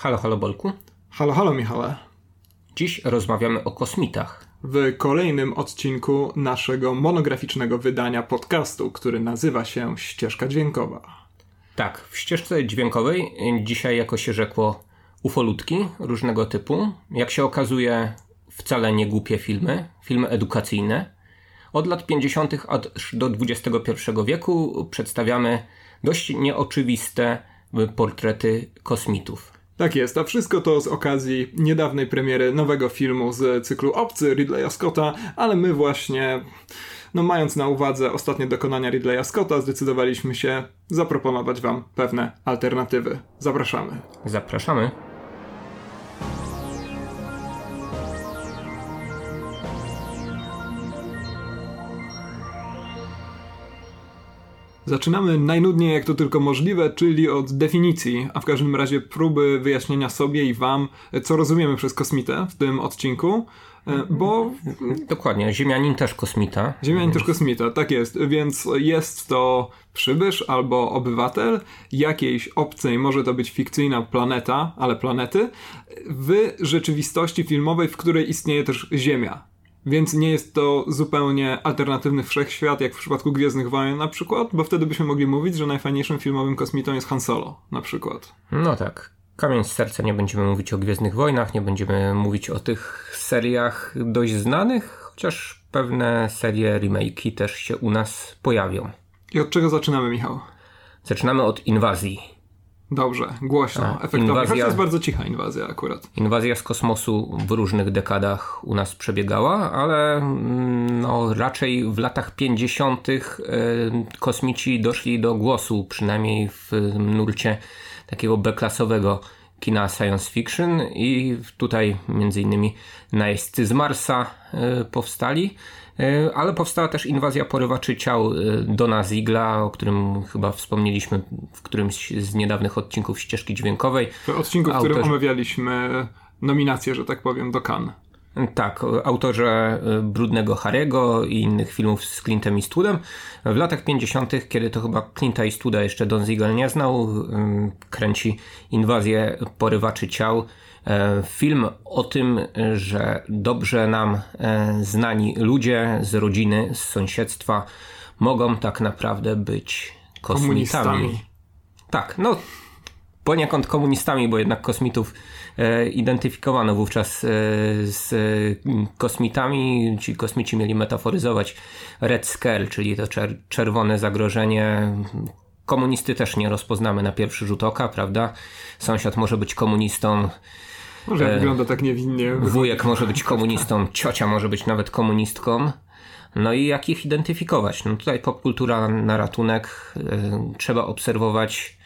Halo, halo Bolku. Halo, halo Michale. Dziś rozmawiamy o kosmitach. W kolejnym odcinku naszego monograficznego wydania podcastu, który nazywa się Ścieżka Dźwiękowa. Tak, w ścieżce dźwiękowej dzisiaj, jako się rzekło, ufolutki różnego typu. Jak się okazuje, wcale nie głupie filmy, filmy edukacyjne. Od lat 50. aż do XXI wieku przedstawiamy dość nieoczywiste portrety kosmitów. Tak jest, a wszystko to z okazji niedawnej premiery nowego filmu z cyklu Obcy Ridleya Scotta, ale my właśnie, no mając na uwadze ostatnie dokonania Ridleya Scotta, zdecydowaliśmy się zaproponować Wam pewne alternatywy. Zapraszamy. Zapraszamy. Zaczynamy najnudniej jak to tylko możliwe, czyli od definicji, a w każdym razie próby wyjaśnienia sobie i wam, co rozumiemy przez kosmitę w tym odcinku, e, bo... Dokładnie, Ziemianin też kosmita. Ziemianin też kosmita, tak jest, więc jest to przybysz albo obywatel jakiejś obcej, może to być fikcyjna planeta, ale planety, w rzeczywistości filmowej, w której istnieje też Ziemia. Więc nie jest to zupełnie alternatywny wszechświat, jak w przypadku Gwiezdnych Wojen na przykład, bo wtedy byśmy mogli mówić, że najfajniejszym filmowym kosmitą jest Han Solo na przykład. No tak. Kamień z serca nie będziemy mówić o Gwiezdnych Wojnach, nie będziemy mówić o tych seriach dość znanych, chociaż pewne serie remake'i też się u nas pojawią. I od czego zaczynamy, Michał? Zaczynamy od inwazji. Dobrze, głośno, A, efektownie. Inwazja, to jest bardzo cicha inwazja akurat. Inwazja z kosmosu w różnych dekadach u nas przebiegała, ale mm, no, raczej w latach 50. E, kosmici doszli do głosu, przynajmniej w nurcie takiego B-klasowego kina science fiction i tutaj między innymi najeźdźcy z Marsa e, powstali. E, ale powstała też inwazja porywaczy ciał e, Dona Zigla, o którym chyba wspomnieliśmy w którymś z niedawnych odcinków ścieżki dźwiękowej. W odcinku, w którym omawialiśmy nominację, że tak powiem, do Cannes. Tak, autorze e, Brudnego Harego i innych filmów z Clintem Eastwoodem. W latach 50., kiedy to chyba Clint'a Eastwooda jeszcze Don Ziegel nie znał, kręci inwazję porywaczy ciał film o tym, że dobrze nam e, znani ludzie z rodziny, z sąsiedztwa mogą tak naprawdę być kosmitami. Tak, no poniekąd komunistami, bo jednak kosmitów e, identyfikowano wówczas e, z kosmitami. Ci kosmici mieli metaforyzować Red Scare, czyli to czer czerwone zagrożenie. Komunisty też nie rozpoznamy na pierwszy rzut oka, prawda? Sąsiad może być komunistą, może e, wygląda tak niewinnie. Wujek może być komunistą, ciocia może być nawet komunistką. No i jak ich identyfikować? No tutaj popkultura na ratunek. E, trzeba obserwować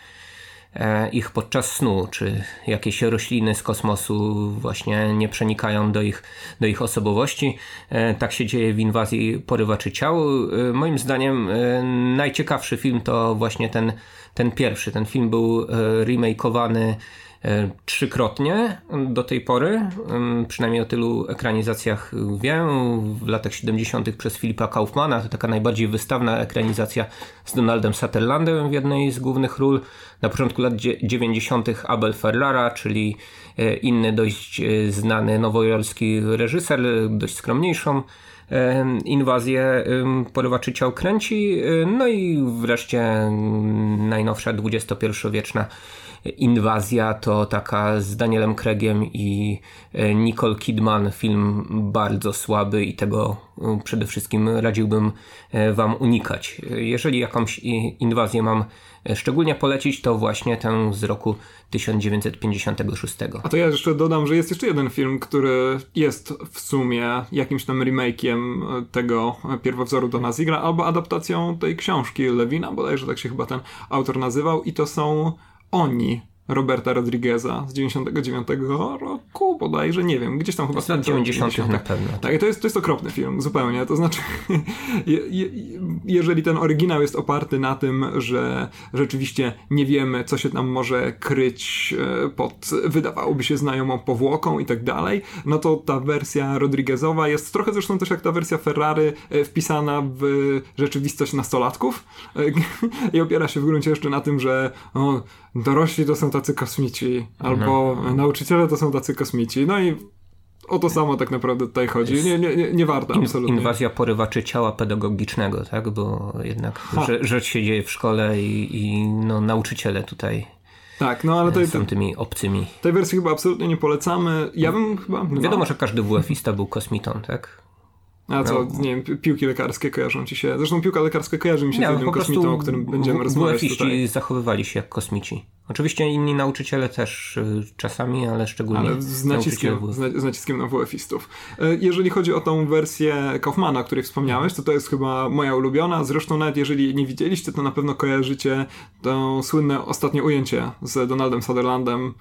ich podczas snu, czy jakieś rośliny z kosmosu właśnie nie przenikają do ich, do ich osobowości. E, tak się dzieje w inwazji porywaczy ciał. E, moim zdaniem najciekawszy film to właśnie ten, ten pierwszy. Ten film był remakeowany E, trzykrotnie do tej pory, przynajmniej o tylu ekranizacjach wiem, w latach 70. przez Filipa Kaufmana, to taka najbardziej wystawna ekranizacja z Donaldem Sutherlandem w jednej z głównych ról. Na początku lat 90. Abel Ferrara, czyli e, inny dość e, znany nowojorski reżyser, dość skromniejszą inwazję porywaczy ciał kręci. No i wreszcie najnowsza 21-wieczna Inwazja to taka z Danielem Craigiem i e, Nicole Kidman film bardzo słaby i tego e, przede wszystkim radziłbym e, wam unikać. Jeżeli jakąś inwazję mam szczególnie polecić, to właśnie tę z roku 1956. A to ja jeszcze dodam, że jest jeszcze jeden film, który jest w sumie jakimś tam remake'iem tego pierwowzoru Dona Zigra albo adaptacją tej książki Lewina, bodajże tak się chyba ten autor nazywał i to są oni Roberta Rodrigueza z 99 roku bodajże, nie wiem, gdzieś tam chyba... Z lat 90 na pewno. Tak, tak to jest, to jest okropny film, zupełnie, to znaczy je, je, jeżeli ten oryginał jest oparty na tym, że rzeczywiście nie wiemy, co się tam może kryć e, pod, wydawałoby się, znajomą powłoką i tak dalej, no to ta wersja Rodriguezowa jest trochę zresztą też jak ta wersja Ferrari e, wpisana w rzeczywistość nastolatków e, i opiera się w gruncie jeszcze na tym, że o, dorośli to są tacy kosmici, albo no. nauczyciele to są tacy kosmici. No i o to samo tak naprawdę tutaj chodzi. Nie, nie, nie, nie warto, absolutnie. Inwazja porywaczy ciała pedagogicznego, tak? Bo jednak rzecz się dzieje w szkole i, i no, nauczyciele tutaj tak, no ale to są tymi obcymi. Tej wersji chyba absolutnie nie polecamy. Ja bym chyba. Wiadomo, że każdy WF-ista był kosmitą, tak? A co, no. nie wiem, piłki lekarskie kojarzą ci się. Zresztą piłka lekarska kojarzy mi się nie, z jednym kosmitą, o którym będziemy w, rozmawiać. WF-iści zachowywali się jak kosmici. Oczywiście inni nauczyciele też y, czasami, ale szczególnie ale z naciskiem, z naciskiem na WF-istów. E, jeżeli chodzi o tą wersję Kaufmana, o której wspomniałeś, to to jest chyba moja ulubiona. Zresztą nawet jeżeli nie widzieliście, to na pewno kojarzycie to słynne ostatnie ujęcie z Donaldem Sutherlandem no,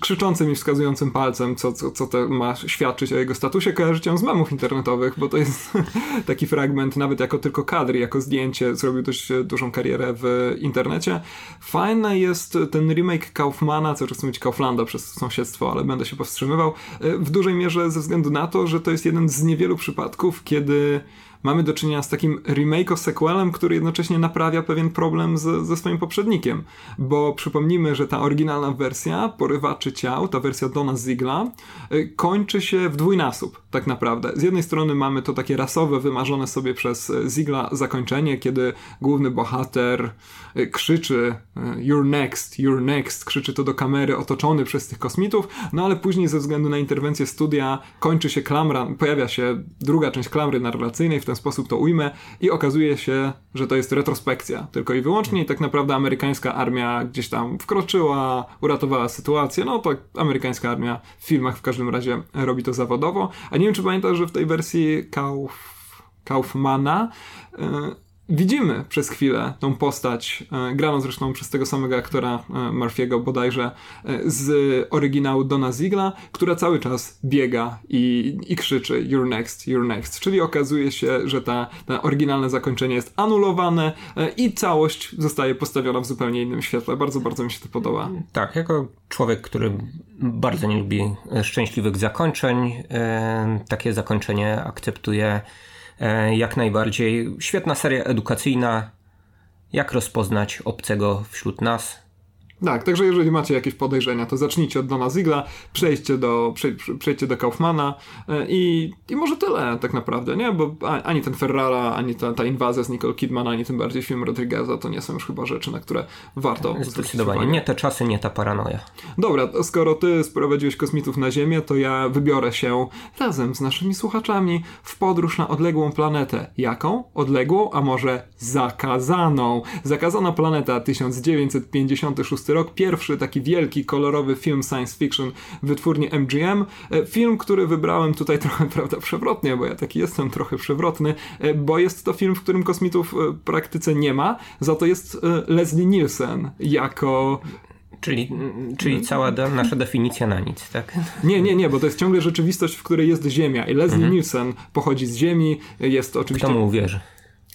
krzyczącym i wskazującym palcem, co, co, co to ma świadczyć o jego statusie, kojarzycie z memów internetowych, bo to jest taki fragment, nawet jako tylko kadr, jako zdjęcie, zrobił dość dużą karierę w internecie. Fajny jest ten remake Kaufmana, co chcę mówić Kauflanda przez sąsiedztwo, ale będę się powstrzymywał, w dużej mierze ze względu na to, że to jest jeden z niewielu przypadków, kiedy mamy do czynienia z takim remake sequelem, który jednocześnie naprawia pewien problem z, ze swoim poprzednikiem. Bo przypomnijmy, że ta oryginalna wersja Porywaczy Ciał, ta wersja Dona Zigla, y, kończy się w dwójnasób, tak naprawdę. Z jednej strony mamy to takie rasowe, wymarzone sobie przez Zigla zakończenie, kiedy główny bohater y, krzyczy y, You're next, you're next, krzyczy to do kamery, otoczony przez tych kosmitów, no ale później ze względu na interwencję studia kończy się klamra, pojawia się druga część klamry narracyjnej, w ten sposób to ujmę i okazuje się, że to jest retrospekcja. Tylko i wyłącznie i tak naprawdę amerykańska armia gdzieś tam wkroczyła, uratowała sytuację, no to amerykańska armia w filmach w każdym razie robi to zawodowo, a nie wiem czy pamiętasz, że w tej wersji Kauf, Kaufmana yy, widzimy przez chwilę tą postać, e, graną zresztą przez tego samego aktora e, Murphy'ego bodajże, e, z oryginału Dona Ziegla, która cały czas biega i, i krzyczy you're next, you're next, czyli okazuje się, że ta, ta oryginalne zakończenie jest anulowane i całość zostaje postawiona w zupełnie innym świetle. Bardzo, bardzo mi się to podoba. Tak, jako człowiek, który bardzo nie lubi szczęśliwych zakończeń, takie zakończenie akceptuje jak najbardziej. Świetna seria edukacyjna. Jak rozpoznać obcego wśród nas? Tak, także jeżeli macie jakieś podejrzenia, to zacznijcie od Dona Zigla, przejdźcie do, przejdźcie do Kaufmana e, i, i może tyle tak naprawdę, nie? Bo ani ten Ferrara, ani ta, ta inwazja z Nicole Kidman, ani tym bardziej film Rodrigueza to nie są już chyba rzeczy, na które warto Zdecydowanie. Nie te czasy, nie ta paranoja. Dobra, skoro ty sprowadziłeś kosmitów na Ziemię, to ja wybiorę się razem z naszymi słuchaczami w podróż na odległą planetę. Jaką? Odległą, a może zakazaną. Zakazana planeta 1956 rok, pierwszy taki wielki, kolorowy film science fiction wytwórni MGM. E, film, który wybrałem tutaj trochę, prawda, przewrotnie, bo ja taki jestem trochę przewrotny, e, bo jest to film, w którym kosmitów w praktyce nie ma, za to jest e, Leslie Nielsen jako Czyli, czyli cała nasza definicja na nic, tak? Nie, nie, nie, bo to jest ciągle rzeczywistość, w której jest Ziemia. I Leslie mhm. Nielsen pochodzi z Ziemi, jest oczywiście. Kto mu uwierzy?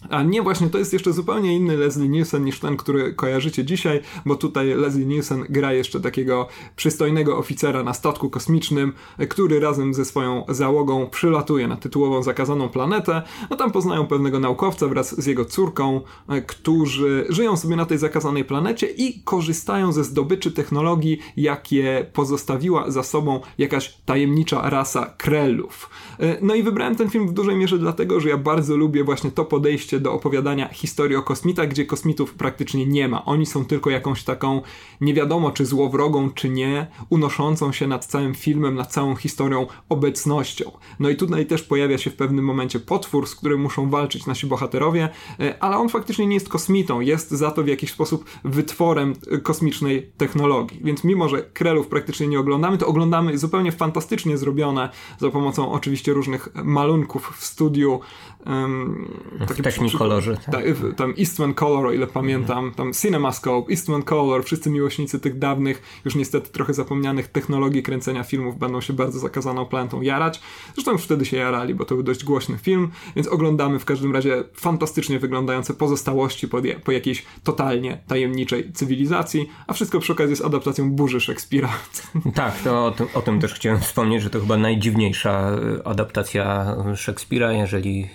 A nie, właśnie to jest jeszcze zupełnie inny Leslie Nielsen niż ten, który kojarzycie dzisiaj, bo tutaj Leslie Nielsen gra jeszcze takiego przystojnego oficera na statku kosmicznym, który razem ze swoją załogą przylatuje na tytułową zakazaną planetę. No tam poznają pewnego naukowca wraz z jego córką, e, którzy żyją sobie na tej zakazanej planecie i korzystają ze zdobyczy technologii, jakie pozostawiła za sobą jakaś tajemnicza rasa Krellów. E, no i wybrałem ten film w dużej mierze dlatego, że ja bardzo lubię właśnie to podejście do opowiadania historii o kosmitach, gdzie kosmitów praktycznie nie ma. Oni są tylko jakąś taką, nie wiadomo czy złowrogą, czy nie, unoszącą się nad całym filmem, nad całą historią obecnością. No i tutaj też pojawia się w pewnym momencie potwór, z którym muszą walczyć nasi bohaterowie, e, ale on faktycznie nie jest kosmitą, jest za to w jakiś sposób wytworem e, kosmicznej technologii. Więc mimo, że Krelów praktycznie nie oglądamy, to oglądamy zupełnie fantastycznie zrobione za pomocą oczywiście różnych malunków w studiu. Um, takie Technicolorze. Tak. tam Eastman Color, o ile pamiętam, tam CinemaScope, Eastman Color, wszyscy miłośnicy tych dawnych, już niestety trochę zapomnianych technologii kręcenia filmów będą się bardzo zakazaną planetą jarać. Zresztą już wtedy się jarali, bo to był dość głośny film, więc oglądamy w każdym razie fantastycznie wyglądające pozostałości po, po jakiejś totalnie tajemniczej cywilizacji, a wszystko przy okazji jest adaptacją burzy Szekspira. Tak, to o tym, o tym też chciałem wspomnieć, że to chyba najdziwniejsza adaptacja Szekspira, jeżeli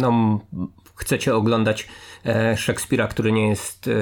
no, chcecie oglądać e, Szekspira, który nie jest e,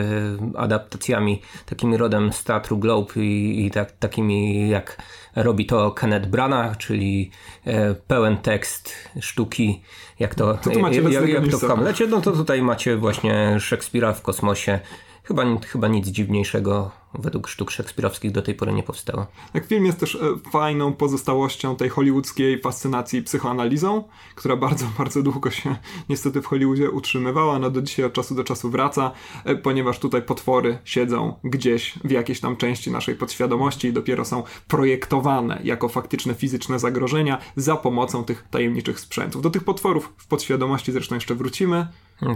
adaptacjami takimi rodem z Teatru Globe i, i tak, takimi jak robi to Kenneth Branagh, czyli e, pełen tekst sztuki, jak to, to jak, jak to w Hamlecie, no to tutaj macie właśnie Szekspira w kosmosie. Chyba, chyba nic dziwniejszego według sztuk szekspirowskich do tej pory nie powstało. Jak film jest też e, fajną pozostałością tej hollywoodzkiej fascynacji psychoanalizą, która bardzo, bardzo długo się niestety w Hollywoodzie utrzymywała, no do dzisiaj od czasu do czasu wraca, e, ponieważ tutaj potwory siedzą gdzieś w jakiejś tam części naszej podświadomości i dopiero są projektowane jako faktyczne fizyczne zagrożenia za pomocą tych tajemniczych sprzętów. Do tych potworów w podświadomości zresztą jeszcze wrócimy.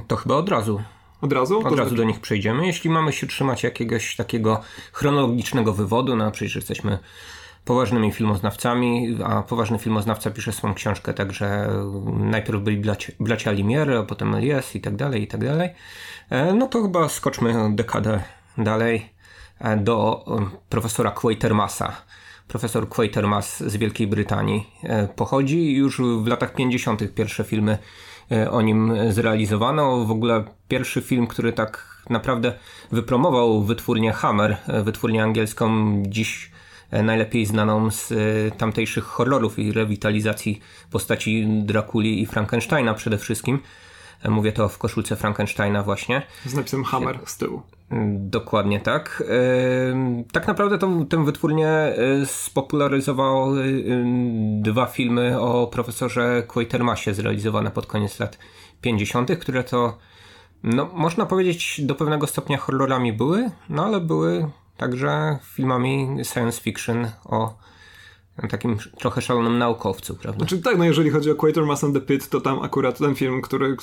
To chyba od razu. Od razu? Od razu do nich przejdziemy. Jeśli mamy się trzymać jakiegoś takiego chronologicznego wywodu, no przecież jesteśmy poważnymi filmoznawcami, a poważny filmoznawca pisze swoją książkę, także najpierw byli bracia Limiere, a potem Elias i tak dalej, i tak dalej. E, no to chyba skoczmy dekadę dalej e, do e, profesora Quatermasa. Profesor Quatermass z Wielkiej Brytanii pochodzi i już w latach 50. pierwsze filmy E, o nim zrealizowano. W ogóle pierwszy film, który tak naprawdę wypromował wytwórnię Hammer, e, wytwórnię angielską, dziś e, najlepiej znaną z tamtejszych horrorów i rewitalizacji postaci Drakuli i Frankensteina przede wszystkim. Mówię to w koszulce Frankensteina właśnie. Z napisem Hammer z tyłu. Dokładnie tak. Tak naprawdę to, tę wytwórnię spopularyzował dwa filmy o profesorze Quatermasie zrealizowane pod koniec lat 50., które to, no, można powiedzieć, do pewnego stopnia horrorami były, no ale były także filmami science fiction o takim trochę szalonym naukowcu, prawda? Znaczy tak, no jeżeli chodzi o Quatermass and the Pit, to tam akurat ten film, który,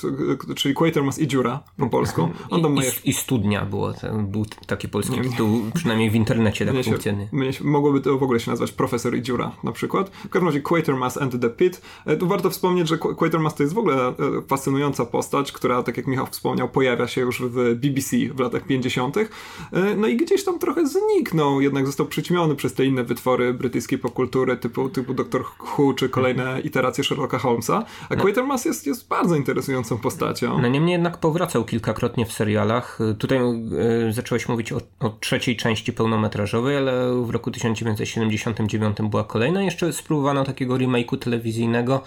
czyli Quatermass i dziura po polsku, on tam I, i, I studnia było, był taki polski nie, tytuł, przynajmniej w internecie tak funkcjonuje. Mogłoby to w ogóle się nazwać Profesor i dziura na przykład. W każdym razie Quatermass and the Pit. E, tu warto wspomnieć, że Quatermass to jest w ogóle e, fascynująca postać, która, tak jak Michał wspomniał, pojawia się już w BBC w latach 50. E, no i gdzieś tam trochę zniknął, jednak został przyćmiony przez te inne wytwory brytyjskiej popkultury typu, typu Doctor Who czy kolejne iteracje Sherlocka Holmesa. A no. Quatermass jest, jest bardzo interesującą postacią. No niemniej jednak powracał kilkakrotnie w serialach. Tutaj y, zacząłeś mówić o, o, trzeciej części pełnometrażowej, ale w roku 1979 była kolejna. Jeszcze spróbowano takiego remake'u telewizyjnego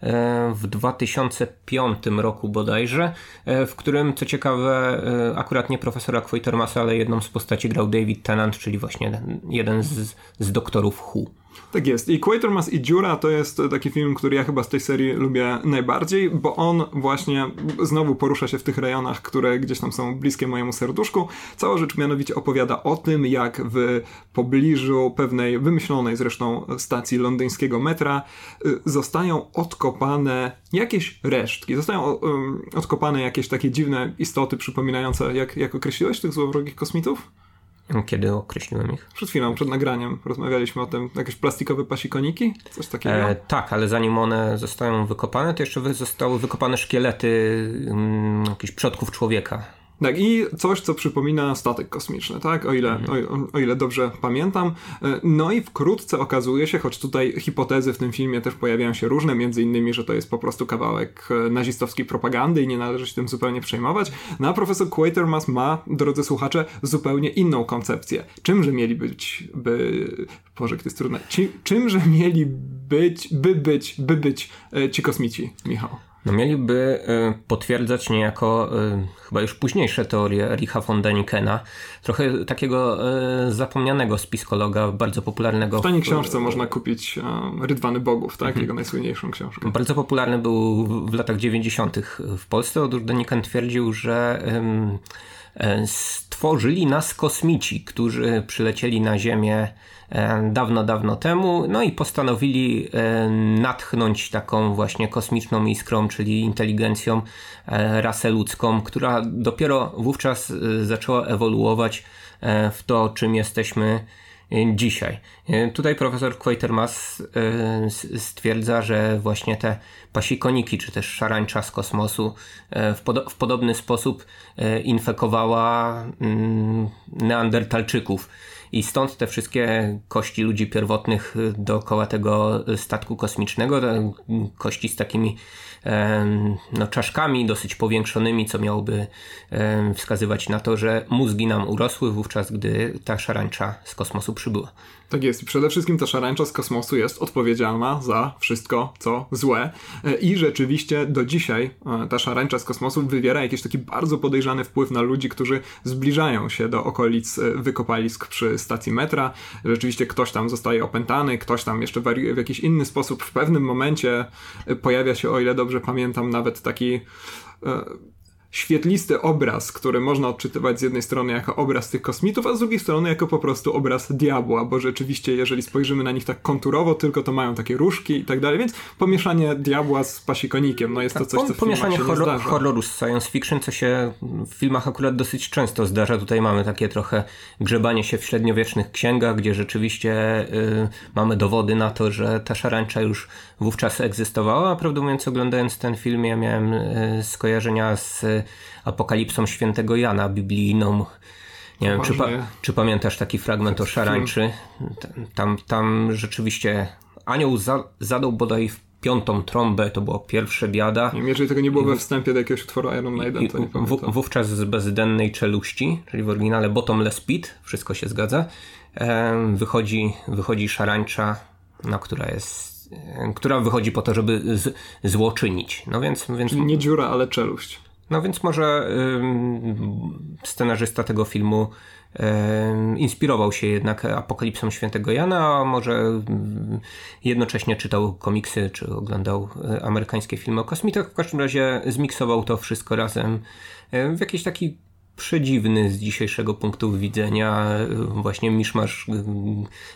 e, w 2005 roku bodajże, e, w którym co ciekawe akurat nie profesora Quatermassa, ale jedną z postaci grał David Tennant, czyli właśnie jeden z, z doktorów Who. Tak jest. I Quatermass i Dziura to jest taki film, który ja chyba z tej serii lubię najbardziej, bo on właśnie znowu porusza się w tych rejonach, które gdzieś tam są bliskie mojemu serduszku. Cała rzecz mianowicie opowiada o tym, jak w pobliżu pewnej wymyślonej zresztą stacji londyńskiego metra y, zostają odkopane jakieś resztki, zostają odkopane jakieś takie dziwne istoty przypominające, jak, jak określiłeś tych złowrogich kosmitów? Kiedy określiłem ich? Przed chwilą, przed nagraniem rozmawialiśmy o tym. Jakieś plastikowe pasikoniki? Coś takiego? E, tak, ale zanim one zostają wykopane, to jeszcze zostały wykopane szkielety mm, jakichś przodków człowieka. Tak, i coś, co przypomina statek kosmiczny, tak? O ile, mhm. o, o, ile dobrze pamiętam. E, no i wkrótce okazuje się, choć tutaj hipotezy w tym filmie też pojawiają się różne, między innymi, że to jest po prostu kawałek e, nazistowskiej propagandy i nie należy się tym zupełnie przejmować. No a profesor Quatermass ma, drodzy słuchacze, zupełnie inną koncepcję. Czymże mieli być, by... Boże, to jest trudne. Ci, czymże mieli być, by być, by być e, ci kosmici, Michał? No mieliby y, potwierdzać niejako y, chyba już późniejsze teorie Richa von Denikena, trochę takiego y, zapomnianego spiskologa, bardzo popularnego. W taniej książce można kupić Rydwany Bogów, tak? Mhm. Jego najsłynniejszą książkę. Bardzo popularny był w latach 90. w Polsce. Otóż Deniken twierdził, że stworzyli nas kosmici, którzy przylecieli na Ziemię E, dawno, dawno temu, no i postanowili e, natchnąć taką właśnie kosmiczną iskrą, czyli inteligencją e, rasę ludzką, która dopiero wówczas zaczęła ewoluować w to, czym jesteśmy dzisiaj. Tutaj profesor Quatermass stwierdza, że właśnie te pasikoniki, czy też szarańcza z kosmosu w, pod w podobny sposób infekowała mm, neandertalczyków I stąd te wszystkie kości ludzi pierwotnych dookoła tego statku kosmicznego, kości z takimi no, czaszkami dosyć powiększonymi, co miałoby wskazywać na to, że mózgi nam urosły wówczas, gdy ta szarańcza z kosmosu przybyła. Tak jest. Przede wszystkim ta szarańcza z kosmosu jest odpowiedzialna za wszystko, co złe. E, I rzeczywiście do dzisiaj e, ta szarańcza z kosmosu wywiera jakiś taki bardzo podejrzany wpływ na ludzi, którzy zbliżają się do okolic e, wykopalisk przy stacji metra. Rzeczywiście ktoś tam zostaje opętany, ktoś tam jeszcze w jakiś inny sposób. W pewnym momencie pojawia się, o ile dobrze pamiętam, nawet taki świetlisty obraz, który można odczytywać z jednej strony jako obraz tych kosmitów, a z drugiej strony jako po prostu obraz diabła, bo rzeczywiście, jeżeli spojrzymy na nich tak konturowo, tylko to mają takie różki i tak dalej, więc pomieszanie diabła z pasikonikiem, no jest to tak, coś, co w Pomieszanie horror, horroru z science fiction, co się w filmach akurat dosyć często zdarza. Tutaj mamy takie trochę grzebanie się w średniowiecznych księgach, gdzie rzeczywiście y, mamy dowody na to, że ta szarańcza już wówczas egzystowała, a prawdę mówiąc oglądając ten film ja miałem y, skojarzenia z apokalipsą świętego Jana biblijną. Nie wiem, czy, pa, czy, pamiętasz taki fragment o szarańczy? Tam, tam rzeczywiście anioł za, zadał bodaj w piątą trąbę, to było pierwsze biada. Nie wiem, jeżeli tego nie było we wstępie do jakiegoś utworu Iron Maiden, to nie pamiętam. W, wówczas z bezdennej czeluści, czyli w oryginale bottomless pit, wszystko się zgadza, wychodzi, wychodzi szarańcza, no, która jest która wychodzi po to, żeby z, zło czynić. No więc, więc... Czyli nie dziura, ale czeluść. No więc może scenarzysta tego filmu inspirował się jednak apokalipsą świętego Jana, a może jednocześnie czytał komiksy czy oglądał e, amerykańskie filmy o kosmitach. W każdym razie zmiksował to wszystko razem w jakiś taki przedziwny z dzisiejszego punktu widzenia właśnie miszmasz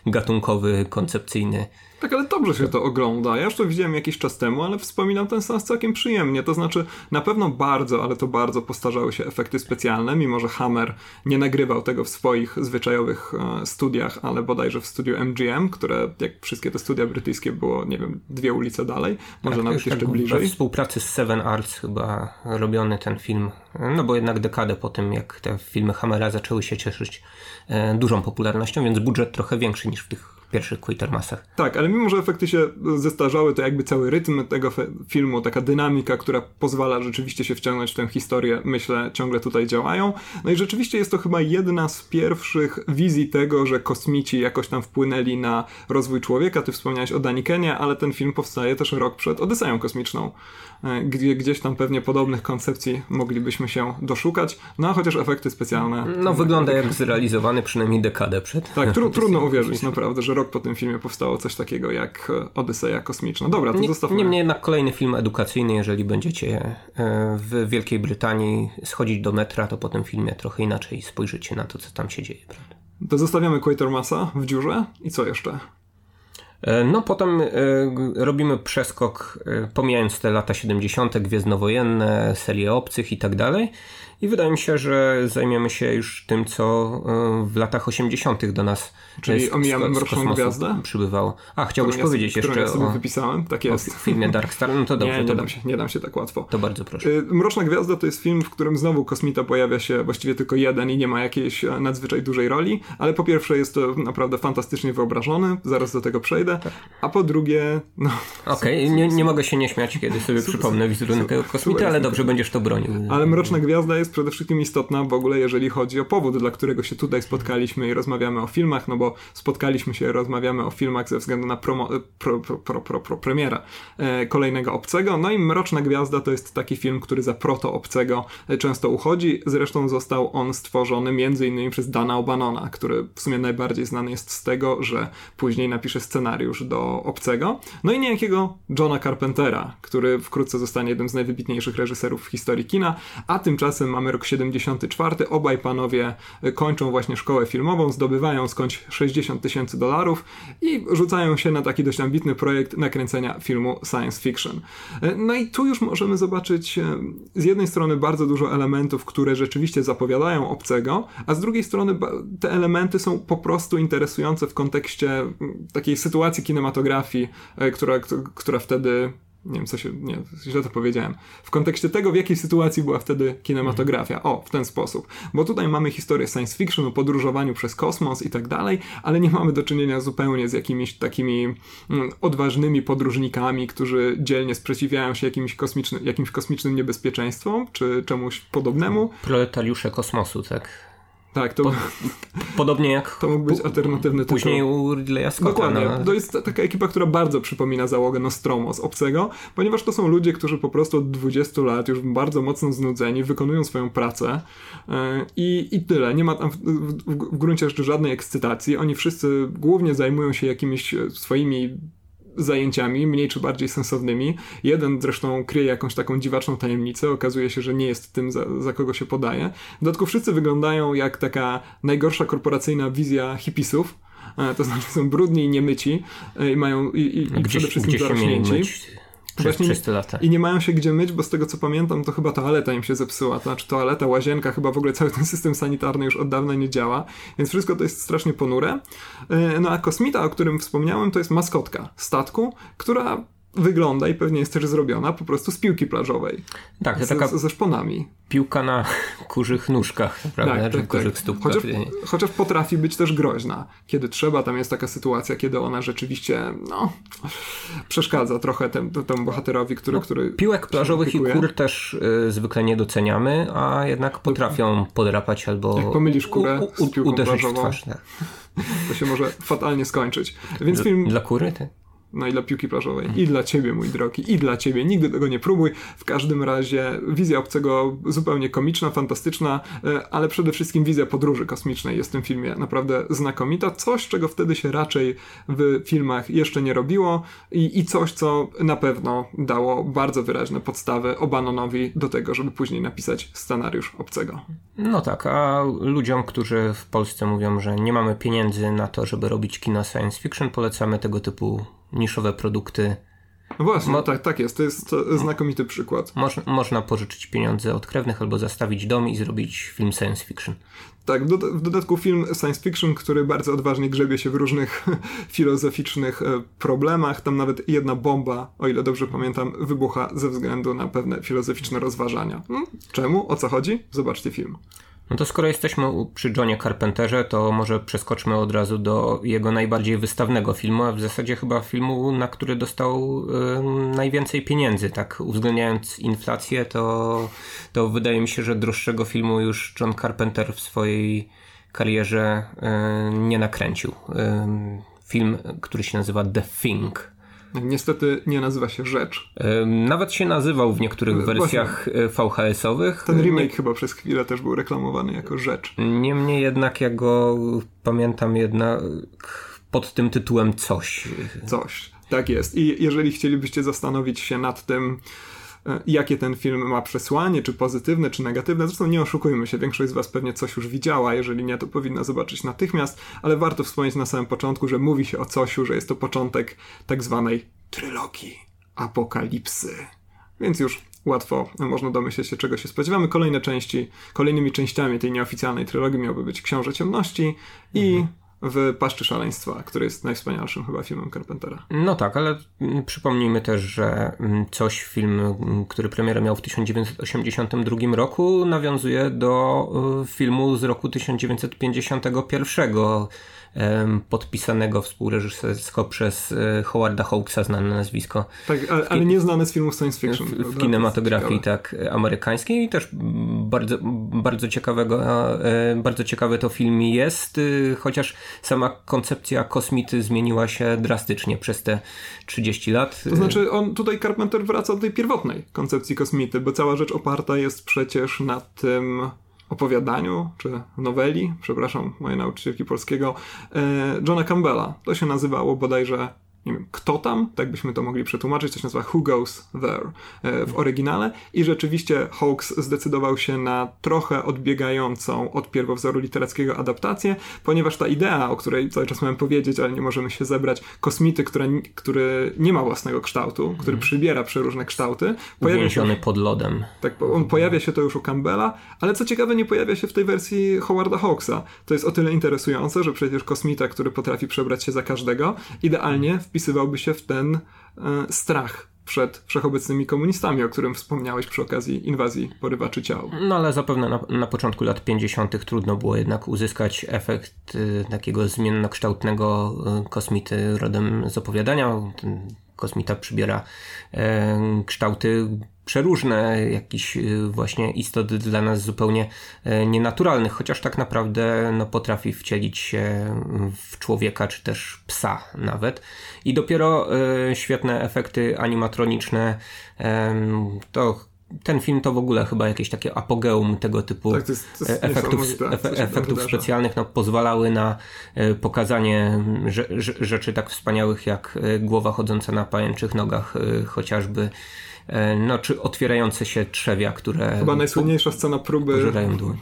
gatunkowy, koncepcyjny tak, ale dobrze się to ogląda. Ja już to widziałem jakiś czas temu, ale wspominam ten sens całkiem przyjemnie. To znaczy, na pewno bardzo, ale to bardzo postarzały się efekty specjalne, mimo że Hammer nie nagrywał tego w swoich zwyczajowych e, studiach, ale bodajże w studiu MGM, które, jak wszystkie te studia brytyjskie, było, nie wiem, dwie ulice dalej, może tak, nawet jeszcze tak, bliżej. W współpracy z Seven Arts chyba robiony ten film, no bo jednak dekadę po tym, jak te filmy Hammera zaczęły się cieszyć e, dużą popularnością, więc budżet trochę większy niż w tych pierwszych Quatermassach. Tak, ale mimo, że efekty się zestarzały, to jakby cały rytm tego filmu, taka dynamika, która pozwala rzeczywiście się wciągnąć w tę historię, myślę, ciągle tutaj działają. No i rzeczywiście jest to chyba jedna z pierwszych wizji tego, że kosmici jakoś tam wpłynęli na rozwój człowieka. Ty wspomniałeś o Danikenie, ale ten film powstaje też rok przed Odyseją Kosmiczną, e, gdzie gdzieś tam pewnie podobnych koncepcji moglibyśmy się doszukać, no a chociaż efekty specjalne... No wygląda jak zrealizowany przynajmniej dekadę przed. Tak, tru, trudno uwierzyć naprawdę, że rok po tym filmie powstało coś takiego jak e, Odyseja Kosmiczna. Dobra, to nie, zostawmy. Niemniej jednak kolejny film edukacyjny, jeżeli będziecie e, w Wielkiej Brytanii schodzić do metra, to po tym filmie trochę inaczej spojrzycie na to, co tam się dzieje. Prawda? To zostawiamy Quatermassa w dziurze i co jeszcze? E, no potem robimy przeskok, pomijając te lata 70., gwiezdnowojenne, serie obcych i tak dalej. I wydaje mi się, że zajmiemy się już tym, co w latach 80. do nas Czyli z, omijamy Mroczną Gwiazdę? Przybywało. A, chciałbyś ja, powiedzieć jeszcze ja sobie o... wypisałem? Tak jest. O filmie Dark Star? No to dobrze. Nie, nie, to dam się, nie dam się tak łatwo. To bardzo proszę. Y, Mroczna Gwiazda to jest film, w którym znowu kosmita pojawia się właściwie tylko jeden i nie ma jakiejś e, nadzwyczaj dużej roli, ale po pierwsze jest to naprawdę fantastycznie wyobrażony, zaraz do tego przejdę, a po drugie, no... Okej, okay. nie, nie mogę się nie śmiać, kiedy sobie przypomnę wizerunek tego kosmity, ale dobrze, będziesz to bronił. Ale Mroczna Gwiazda jest przede wszystkim istotna w ogóle, jeżeli chodzi o powód, dla którego się tutaj spotkaliśmy i rozmawiamy o filmach, no bo spotkaliśmy się, rozmawiamy o filmach ze względu na promo, pro, pro, pro, pro, premierę e, kolejnego Obcego. No i Mroczna Gwiazda to jest taki film, który za proto Obcego e, często uchodzi. Zresztą został on stworzony między innymi przez Dana O'Banona, który w sumie najbardziej znany jest z tego, że później napisze scenariusz do Obcego. No i niejakiego Johna Carpentera, który wkrótce zostanie jednym z najwybitniejszych reżyserów w historii kina, a tymczasem mamy rok 74. Obaj panowie kończą właśnie szkołę filmową, zdobywają skądś 60 tysięcy dolarów i rzucają się na taki dość ambitny projekt nakręcenia filmu science fiction. E, no i tu już możemy zobaczyć e, z jednej strony bardzo dużo elementów, które rzeczywiście zapowiadają obcego, a z drugiej strony te elementy są po prostu interesujące w kontekście takiej sytuacji kinematografii, która, która wtedy nie wiem, co się, nie, źle to powiedziałem. W kontekście tego, w jakiej sytuacji była wtedy kinematografia. O, w ten sposób. Bo tutaj mamy historię science fiction o podróżowaniu przez kosmos i tak dalej, ale nie mamy do czynienia zupełnie z jakimiś takimi mm, odważnymi podróżnikami, którzy dzielnie sprzeciwiają się jakimś, kosmiczny, jakimś kosmicznym niebezpieczeństwom, czy czemuś podobnemu. Proletariusze kosmosu, tak? Tak, to, podobnie jak to mógł być alternatywny tytuł. Później u Ridleya Scotta. Dokładnie. No. To jest taka ekipa, która bardzo przypomina załogę Nostromo z Obcego, ponieważ to są ludzie, którzy po prostu od 20 lat już bardzo mocno znudzeni, wykonują swoją pracę yy, i, i tyle. Nie ma tam w, w, w gruncie rzeczy żadnej ekscytacji. Oni wszyscy głównie zajmują się jakimiś swoimi zajęciami, mniej czy bardziej sensownymi. Jeden zresztą kryje jakąś taką dziwaczną tajemnicę, okazuje się, że nie jest tym, za, za kogo się podaje. W dodatku wszyscy wyglądają jak taka najgorsza korporacyjna wizja hipisów, e, to znaczy są brudni i niemyci e, i mają i, i, gdzieś, przede wszystkim zarośnięci. Przez Właśnie 300 lata. I nie mają się gdzie myć, bo z tego co pamiętam, to chyba toaleta im się zepsuła. To znaczy toaleta, łazienka, chyba w ogóle cały ten system sanitarny już od dawna nie działa, więc wszystko to jest strasznie ponure. E, no a kosmita, o którym wspomniałem, to jest maskotka statku, która wygląda i pewnie jest też zrobiona po prostu z piłki plażowej. Tak, to ze, taka ze szponami. piłka na kurzych nóżkach, prawda? Tak, Czy tak, kurzych tak. stópkach. Chociaż, chociaż potrafi być też groźna. Kiedy trzeba, tam jest taka sytuacja, kiedy ona rzeczywiście, no, przeszkadza trochę tem, temu bohaterowi, który... No, który Piłek plażowych i kur też y, zwykle nie doceniamy, a jednak potrafią podrapać albo Jak pomylisz kurę u, z piłką uderzyć w plażową. twarz. Tak. To się może fatalnie skończyć. Więc Dla, film... dla kury? Tak? No i dla piłki plażowej. I dla ciebie, mój drogi. I dla ciebie. Nigdy tego nie próbuj. W każdym razie wizja obcego zupełnie komiczna, fantastyczna, e, ale przede wszystkim wizja podróży kosmicznej jest w tym filmie naprawdę znakomita. Coś, czego wtedy się raczej w filmach jeszcze nie robiło i, i coś, co na pewno dało bardzo wyraźne podstawy Obanonowi do tego, żeby później napisać scenariusz obcego. No tak, a ludziom, którzy w Polsce mówią, że nie mamy pieniędzy na to, żeby robić kino science fiction, polecamy tego typu niszowe produkty. No właśnie, Mo- tak, tak jest. To jest znakomity przykład. Moż, można pożyczyć pieniądze od krewnych albo zastawić dom i zrobić film science fiction. Tak, w, doda- w dodatku film science fiction, który bardzo odważnie grzebie się w różnych filozoficznych e, problemach. Tam nawet jedna bomba, o ile dobrze pamiętam, wybucha ze względu na pewne filozoficzne rozważania. Hmm? Czemu? O co chodzi? Zobaczcie film. No to skoro jesteśmy przy Johnie Carpenterze, to może przeskoczmy od razu do jego najbardziej wystawnego filmu, a w zasadzie chyba filmu, na który dostał ym, najwięcej pieniędzy, tak uwzględniając inflację, to, to wydaje mi się, że droższego filmu już John Carpenter w swojej karierze ym, nie nakręcił. Ym, film, który się nazywa The Thing. Niestety nie nazywa się Rzecz. Nawet się nazywał w niektórych wersjach y, VHS-owych. Ten remake chyba przez chwilę też był reklamowany jako Rzecz. Niemniej jednak ja go pamiętam jednak pod tym tytułem coś. Coś. Tak jest. I jeżeli chcielibyście zastanowić się nad tym, e, jakie ten film ma przesłanie, czy pozytywne, czy negatywne. Zresztą nie oszukujmy się, większość z Was pewnie coś już widziała, jeżeli nie, to powinna zobaczyć natychmiast, ale warto wspomnieć na samym początku, że mówi się o Cosiu, że jest to początek tak zwanej trylogii apokalipsy. Więc już łatwo można domyśleć się, czego się spodziewamy. Kolejne części, kolejnymi częściami tej nieoficjalnej trylogii miałby być Książę Ciemności i w Paszczy Szaleństwa, który jest najwspanialszym chyba filmem Carpentera. No tak, ale mm, przypomnijmy też, że mm, coś film, mm, który premierę miał w 1982 roku, nawiązuje do y, filmu z roku 1951, em, podpisanego współreżysersko przez y, Howarda Hawkesa, znane nazwisko. Tak, ale, ale nie znane z filmów science fiction. w, w To kinematografii tak amerykańskiej i też bardzo, bardzo ciekawego, e, bardzo ciekawy to film jest, y, chociaż sama koncepcja kosmity zmieniła się drastycznie przez te 30 lat. To znaczy, on tutaj Carpenter wraca do tej pierwotnej koncepcji kosmity, bo cała rzecz oparta jest przecież na tym opowiadaniu, czy noweli, przepraszam, moje nauczycielki polskiego, e, Johna Campbella. To się nazywało bodajże, nie wiem, kto tam, tak byśmy to mogli przetłumaczyć, to się nazywa Who Goes There e, w oryginale i rzeczywiście Hawks zdecydował się na trochę odbiegającą od pierwowzoru literackiego adaptację, ponieważ ta idea, o której cały czas miałem powiedzieć, ale nie możemy się zebrać, kosmity, która, który nie ma własnego kształtu, który przybiera przeróżne kształty, pojawia się Uwięziony pod lodem. tak, on pojawia się to już u Campbella, ale co ciekawe, nie pojawia się w tej wersji Howarda Hawksa. To jest o tyle interesujące, że przecież kosmita, który potrafi przebrać się za każdego, idealnie wpisywałby się w ten e, strach przed wszechobecnymi komunistami, o którym wspomniałeś przy okazji inwazji porywaczy ciał. No ale zapewne na, na początku lat 50. trudno było jednak uzyskać efekt y, takiego zmiennokształtnego y, kosmity rodem z opowiadania. Kosmita przybiera y, kształty przeróżne, jakichś y, właśnie istot dla nas zupełnie y, nienaturalnych, chociaż tak naprawdę no, potrafi wcielić się w człowieka, czy też psa nawet. I dopiero świetne efekty animatroniczne to ten film to w ogóle chyba jakieś takie apogeum tego typu tak, to jest, to jest efektów, efe, efektów specjalnych no, pozwalały na pokazanie rzeczy tak wspaniałych jak głowa chodząca na pajęczych nogach, chociażby E, no, czy otwierające się trzewia, które... Chyba najsłynniejsza scena próby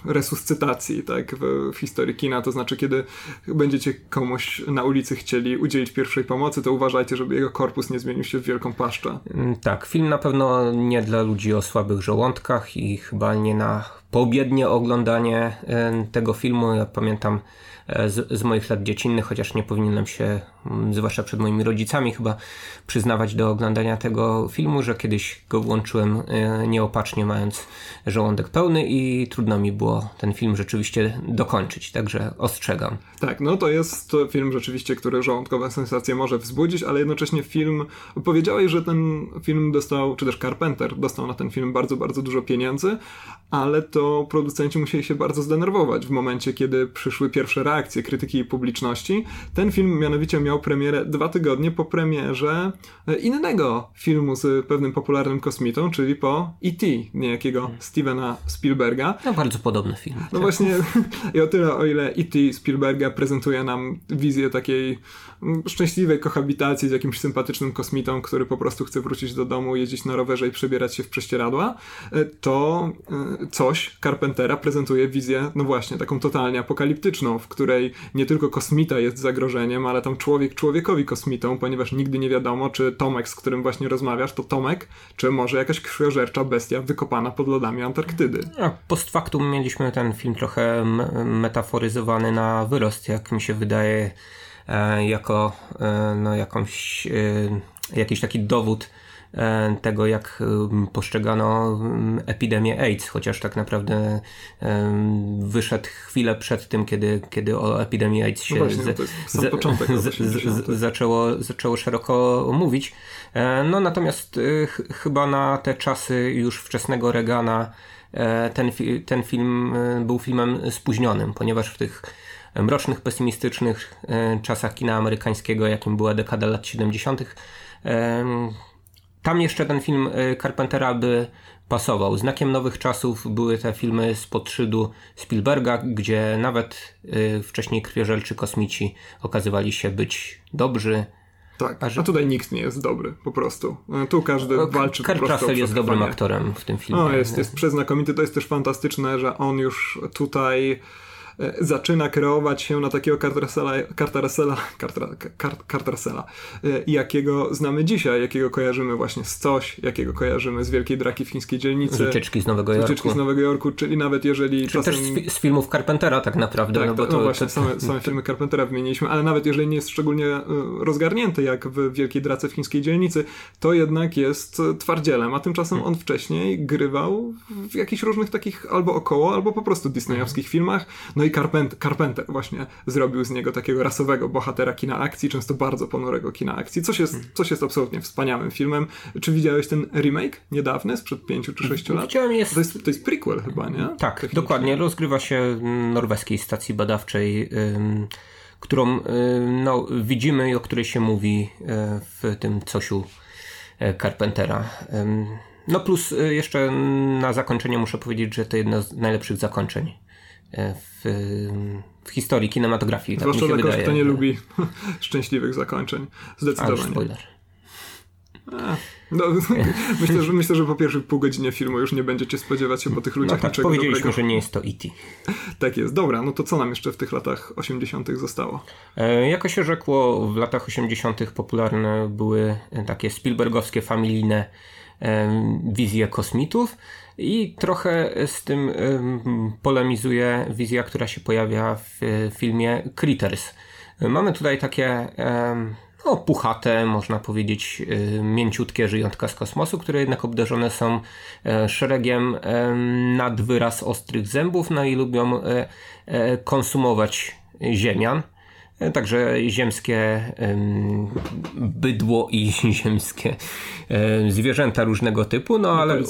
resuscytacji tak, w, w historii kina, to znaczy kiedy będziecie komuś na ulicy chcieli udzielić pierwszej pomocy, to uważajcie, żeby jego korpus nie zmienił się w wielką paszczę. Mm, tak, film na pewno nie dla ludzi o słabych żołądkach i chyba nie na poobiednie oglądanie e, tego filmu. Ja pamiętam E, z, z moich lat dziecinnych, chociaż nie powinienem się, zwłaszcza przed moimi rodzicami, chyba przyznawać do oglądania tego filmu, że kiedyś go włączyłem e, nieopatrznie, mając żołądek pełny i trudno mi było ten film rzeczywiście dokończyć, także ostrzegam. Tak, no to jest film rzeczywiście, który żołądkowe sensacje może wzbudzić, ale jednocześnie film, powiedziałeś, że ten film dostał, czy też Carpenter dostał na ten film bardzo, bardzo dużo pieniędzy, ale to producenci musieli się bardzo zdenerwować w momencie, kiedy przyszły pierwsze reakcje krytyki i publiczności. Ten film mianowicie miał premierę dwa tygodnie po premierze e, innego filmu z pewnym popularnym kosmitą, czyli po E.T., niejakiego hmm. Stevena Spielberga. No bardzo podobny film. No właśnie i o tyle, o ile E.T. Spielberga prezentuje nam wizję takiej szczęśliwej kohabitacji z jakimś sympatycznym kosmitą, który po prostu chce wrócić do domu, jeździć na rowerze i przebierać się w prześcieradła, e, to e, coś Carpentera prezentuje wizję, no właśnie, taką totalnie apokaliptyczną, w której nie tylko kosmita jest zagrożeniem, ale tam człowiek człowiekowi kosmitą, ponieważ nigdy nie wiadomo, czy Tomek, z którym właśnie rozmawiasz, to Tomek, czy może jakaś krwiożercza bestia wykopana pod lodami Antarktydy. A post factum mieliśmy ten film trochę metaforyzowany na wyrost, jak mi się wydaje, e, jako e, no, jakąś, e, jakiś taki dowód tego, jak postrzegano epidemię AIDS, chociaż tak naprawdę wyszedł chwilę przed tym, kiedy, kiedy o epidemii AIDS się no właśnie, z, z, zaczęło, zaczęło szeroko mówić. E, no natomiast e, ch chyba na te czasy już wczesnego Regana ten, ten film był filmem spóźnionym, ponieważ w tych mrocznych, pesymistycznych czasach kina amerykańskiego, jakim była dekada lat 70., tam jeszcze ten film y, Carpentera by pasował. Znakiem nowych czasów były te filmy z podszydu Spielberga, gdzie nawet y, wcześniej krwiożelczy kosmici okazywali się być dobrzy. Tak, a, tutaj nikt nie jest dobry, po prostu. E, tu każdy o, walczy Kurt po prostu Russell jest dobrym aktorem w tym filmie. O, jest, jest przeznakomity. To jest też fantastyczne, że on już tutaj zaczyna kreować się na takiego Cartersela, Cartersela, Cartersela, e, jakiego znamy dzisiaj, jakiego kojarzymy właśnie z coś, jakiego kojarzymy z Wielkiej Draki w chińskiej dzielnicy. Z ucieczki z Nowego Jorku. Z ucieczki z Nowego Jorku, czyli nawet jeżeli czy czasem... też z, z, filmów Carpentera tak naprawdę. Tak, no, bo to, no właśnie, to... Same, same filmy Carpentera wymieniliśmy, ale nawet jeżeli nie jest szczególnie e, rozgarnięty jak w Wielkiej Drace w chińskiej dzielnicy, to jednak jest twardzielem, a tymczasem on wcześniej grywał w jakichś różnych takich albo około, albo po prostu disneyowskich filmach. No i Carpenter, Carpenter właśnie zrobił z niego takiego rasowego bohatera kina akcji, często bardzo ponurego kina akcji, coś jest, hmm. coś jest absolutnie wspaniałym filmem. Czy widziałeś ten remake niedawny, sprzed pięciu czy sześciu lat? Widziałem, jest... To, jest, to jest prequel chyba, nie? Tak, dokładnie. Rozgrywa się norweskiej stacji badawczej, ym, którą no, widzimy i o której się mówi y, w tym cosiu y, Carpentera. No plus y, jeszcze na zakończenie muszę powiedzieć, że to jedno z najlepszych zakończeń E, w, w historii kinematografii. Tak Zwłaszcza tak dla kogoś, kto nie lubi szczęśliwych zakończeń. Zdecydowanie. A, spoiler. no, myślę, że, myślę, że po pierwszych pół godzinie filmu już nie będziecie spodziewać się po tych ludziach no tak, niczego powiedzieliśmy, dobrego. że nie jest to E.T. Tak jest. Dobra, no to co nam jeszcze w tych latach 80. zostało? E, jako się rzekło, w latach 80. popularne były takie Spielbergowskie, familijne e, wizje kosmitów. I trochę z tym polemizuje wizja, która się pojawia w filmie Critters. Mamy tutaj takie no, puchate, można powiedzieć, mięciutkie żyjątka z kosmosu, które jednak obdarzone są szeregiem nadwyraz ostrych zębów, no i lubią konsumować ziemian. Także ziemskie bydło i ziemskie zwierzęta różnego typu, no ale,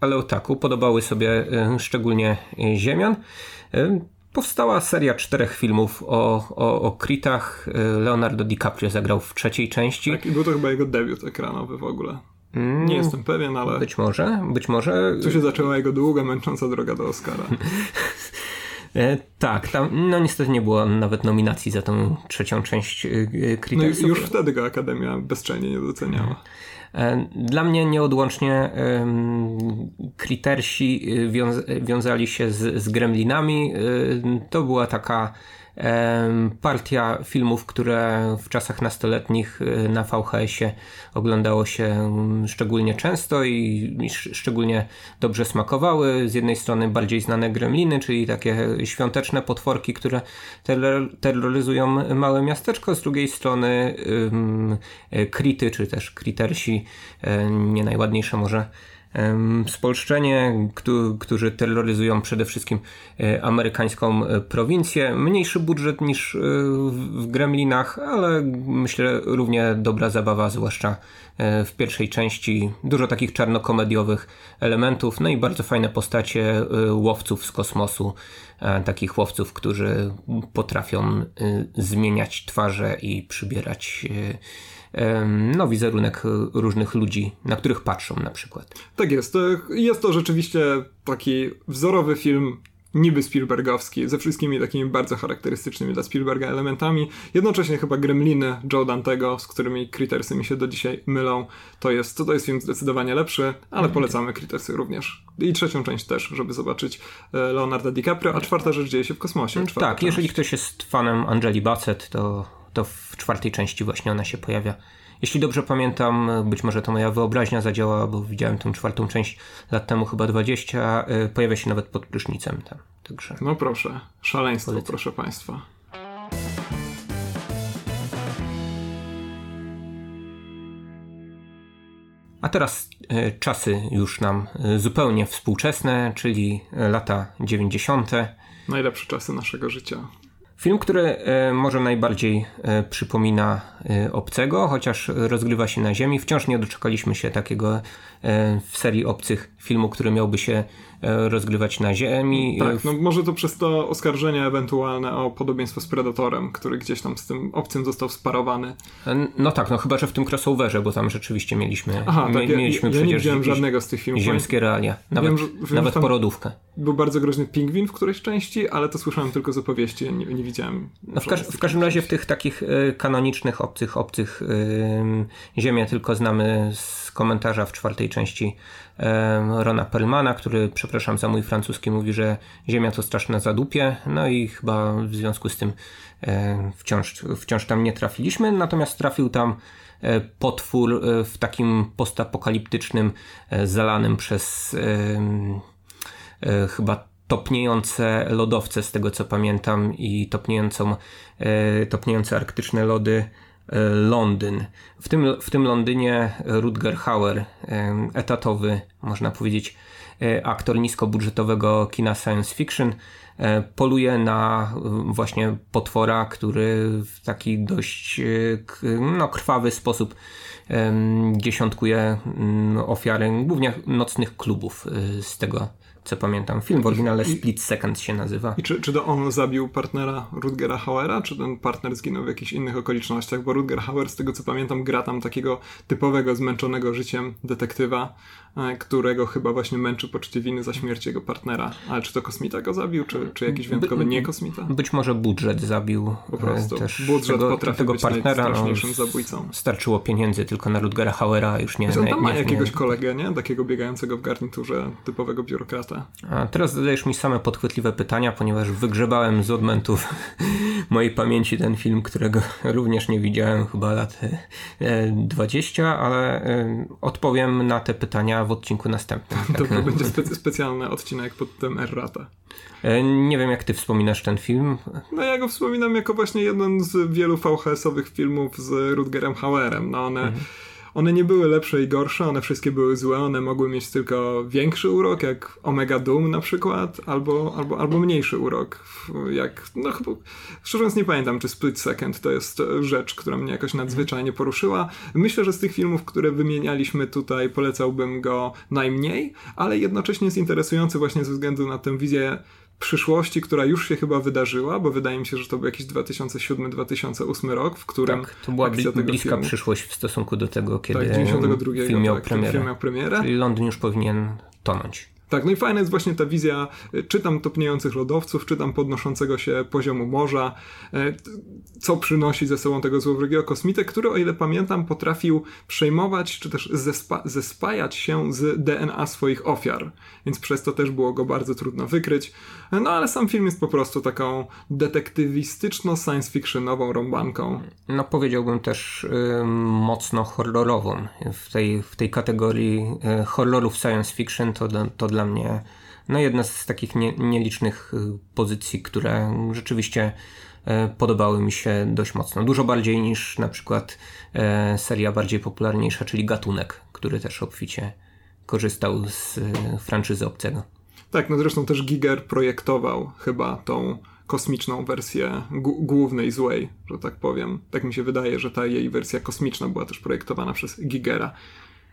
ale tak, podobały sobie szczególnie ziemian. Powstała seria czterech filmów o, o, o Kritach. Leonardo DiCaprio zagrał w trzeciej części. Tak, i był to chyba jego debiut ekranowy w ogóle. Mm, nie jestem pewien, ale. Być może, być może. Tu się zaczęła jego długa, męcząca droga do Oscara. E, tak, tam no niestety nie było nawet nominacji za tą trzecią część Critersów. No już wtedy go Akademia bezczelnie nie doceniała. E, dla mnie nieodłącznie Critersi e, wiązali się z, z Gremlinami. To była taka partia filmów, które w czasach nastoletnich y, na VHS-ie oglądało się mm, szczególnie często i szczególnie dobrze smakowały. Z jednej strony bardziej znane gremliny, czyli takie świąteczne potworki, które terroryzują małe miasteczko, z drugiej strony krity, y, czy też kritersi, y, nie najładniejsze może spolszczenie, którzy terroryzują przede wszystkim e, amerykańską e, prowincję. Mniejszy budżet niż e, w Gremlinach, ale myślę równie dobra zabawa, zwłaszcza w pierwszej części. Dużo takich czarnokomediowych elementów, no i bardzo fajne postacie łowców z kosmosu, takich łowców, którzy potrafią zmieniać twarze i przybierać no, wizerunek różnych ludzi, na których patrzą na przykład. Tak jest. Jest to rzeczywiście taki wzorowy film niby Spielbergowski, ze wszystkimi takimi bardzo charakterystycznymi dla Spielberga elementami. Jednocześnie chyba Gremliny Joe Dantego, z którymi Crittersy mi się do dzisiaj mylą, to jest, to jest film zdecydowanie lepszy, ale mhm. polecamy Crittersy również. I trzecią część też, żeby zobaczyć e, Leonardo DiCaprio, a czwarta rzecz dzieje się w kosmosie. Tak, część. jeżeli ktoś jest fanem Angeli Bassett, to to w czwartej części właśnie ona się pojawia. Jeśli dobrze pamiętam, być może to moja wyobraźnia zadziała, bo widziałem tę czwartą część lat temu, chyba 20, y, pojawia się nawet pod prysznicem tam. Także no proszę, szaleństwo, polecam. proszę Państwa. A teraz y, czasy już nam y, zupełnie współczesne, czyli lata 90. Najlepsze czasy naszego życia. Film, który e, może najbardziej e, przypomina e, obcego, chociaż rozgrywa się na Ziemi. Wciąż nie doczekaliśmy się takiego w serii obcych filmu, który miałby się E, rozgrywać na ziemi. Tak, no może to przez to oskarżenia ewentualne o podobieństwo z Predatorem, który gdzieś tam z tym obcym został sparowany. E, no tak, no chyba, że w tym crossoverze, bo tam rzeczywiście mieliśmy Aha, tak, mieliśmy ja, ja nie widziałem żadnego z tych filmów. Ziemskie realia, nawet, wiem, że, nawet porodówkę. Był bardzo groźny pingwin w którejś części, ale to słyszałem tylko z opowieści, ja nie, nie widziałem. No w, każ w każdym razie w tych takich y, kanonicznych, obcych, obcych y, Ziemię tylko znamy z komentarza w czwartej części Rona Perlmana, który, przepraszam za mój francuski, mówi, że Ziemia to straszne zadupie, no i chyba w związku z tym wciąż, wciąż tam nie trafiliśmy, natomiast trafił tam e, potwór e, w takim postapokaliptycznym, e, zalanym przez chyba topniejące lodowce, z tego co pamiętam, i topniejącą, topniejące arktyczne lody Londyn. W tym, w tym Londynie Rutger Hauer, etatowy, można powiedzieć, e, aktor niskobudżetowego kina science fiction, e, poluje na właśnie potwora, który w taki dość e, no, krwawy sposób dziesiątkuje mm, ofiary głównie nocnych klubów z tego co pamiętam. Film w oryginale Split Second się nazywa. I czy, czy to on zabił partnera Rutgera Hauera, czy ten partner zginął w jakichś innych okolicznościach? Bo Rutger Hauer, z tego co pamiętam, gra tam takiego typowego, zmęczonego życiem detektywa, e, którego chyba właśnie męczy poczucie winy za śmierć jego partnera. Ale czy to kosmita go zabił, czy, czy jakiś wyjątkowy nie kosmita? Być może budżet zabił po prostu. E, też budżet tego, potrafi tego być partnera, najstraszniejszym no, zabójcą. Starczyło pieniędzy tylko na Rutgera Hauera, już nie... on tam ma jakiegoś kolegę, nie? Takiego biegającego w garniturze, typowego biurokrata Errata. A teraz zadajesz mi same podchwytliwe pytania, ponieważ wygrzebałem z odmentów mojej pamięci ten film, którego również nie widziałem chyba lat 20, e, ale e, odpowiem na te pytania w odcinku następnym. To, to będzie specy specjalny odcinek pod tym Errata. E, nie wiem, jak ty wspominasz ten film. No ja go wspominam jako właśnie jeden z wielu VHS-owych filmów z Rutgerem Hauerem. No one... Mhm one nie były lepsze i gorsze, one wszystkie były złe, one mogły mieć tylko większy urok, jak Omega Doom na przykład, albo, albo, albo mniejszy urok, jak, no chyba, szczerze mówiąc nie pamiętam, czy Split Second to jest rzecz, która mnie jakoś nadzwyczajnie poruszyła. Myślę, że z tych filmów, które wymienialiśmy tutaj, polecałbym go najmniej, ale jednocześnie jest interesujący właśnie ze względu na tę wizję przyszłości, która już się chyba wydarzyła, bo wydaje mi się, że to był jakiś 2007-2008 rok, w którym. Tak, to była bli bliska filmu, przyszłość w stosunku do tego, kiedy tak, 92, film, miał tak, premierę. film miał premierę. Czyli Londyn już powinien tonąć. Tak, no i fajna jest właśnie ta wizja, y, czytam topniejących lodowców, czytam podnoszącego się poziomu morza, y, co przynosi ze sobą tego złowrogiego kosmitę, który, o ile pamiętam, potrafił przejmować, czy też zespa zespajać się z DNA swoich ofiar, więc przez to też było go bardzo trudno wykryć. No ale sam film jest po prostu taką detektywistyczno-science fictionową rąbanką. No powiedziałbym też y, mocno horrorową. W tej, w tej kategorii y, horrorów science fiction to, to dla mnie no jedna z takich nie, nielicznych y, pozycji, które rzeczywiście y, podobały mi się dość mocno. Dużo bardziej niż na przykład y, seria bardziej popularniejsza, czyli Gatunek, który też obficie korzystał z franczyzy obcego. Tak, no zresztą też Giger projektował chyba tą kosmiczną wersję głównej złej, że tak powiem. Tak mi się wydaje, że ta jej wersja kosmiczna była też projektowana przez Gigera.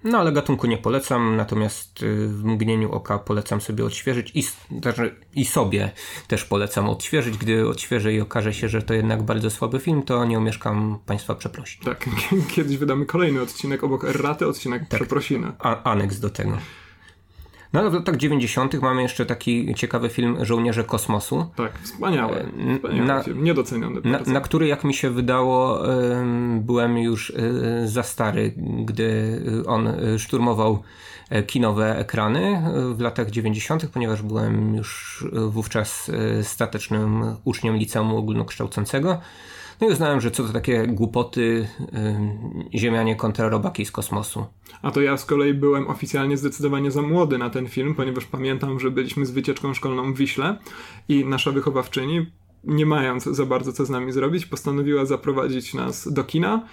No ale gatunku nie polecam, natomiast y, w mgnieniu oka polecam sobie odświeżyć i, znaczy, i sobie też polecam odświeżyć. Gdy odświeżę i okaże się, że to jednak bardzo słaby film, to nie omieszkam Państwa przeprosić. Tak, kiedyś wydamy kolejny odcinek obok Erraty, odcinek tak, przeprosiny. A, aneks do tego. No ale w latach 90. mamy jeszcze taki ciekawy film Żołnierze Kosmosu. Tak, wspaniały. wspaniały na, film, niedoceniony. Na, na, który, jak mi się wydało, byłem już e, za stary, gdy on szturmował e, kinowe ekrany w latach 90., ponieważ byłem już wówczas e, statecznym uczniem liceum ogólnokształcącego. No i uznałem, że co to takie głupoty yy, ziemianie kontra robaki z kosmosu. A to ja z kolei byłem oficjalnie zdecydowanie za młody na ten film, ponieważ pamiętam, że byliśmy z wycieczką szkolną w Wiśle i nasza wychowawczyni, nie mając za bardzo co z nami zrobić, postanowiła zaprowadzić nas do kina,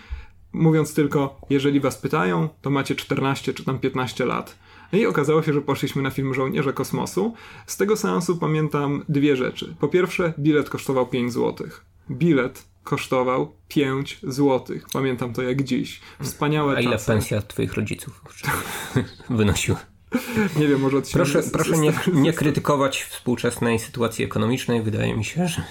mówiąc tylko, jeżeli was pytają, to macie 14 czy tam 15 lat. No i okazało się, że poszliśmy na film Żołnierze Kosmosu. Z tego seansu pamiętam dwie rzeczy. Po pierwsze, bilet kosztował 5 zł. Bilet kosztował 5 zł. Pamiętam to jak dziś. Wspaniałe A ile czasy. pensja twoich rodziców wynosiła? Nie wiem, może od Proszę, proszę nie, nie krytykować współczesnej sytuacji ekonomicznej. Wydaje mi się, że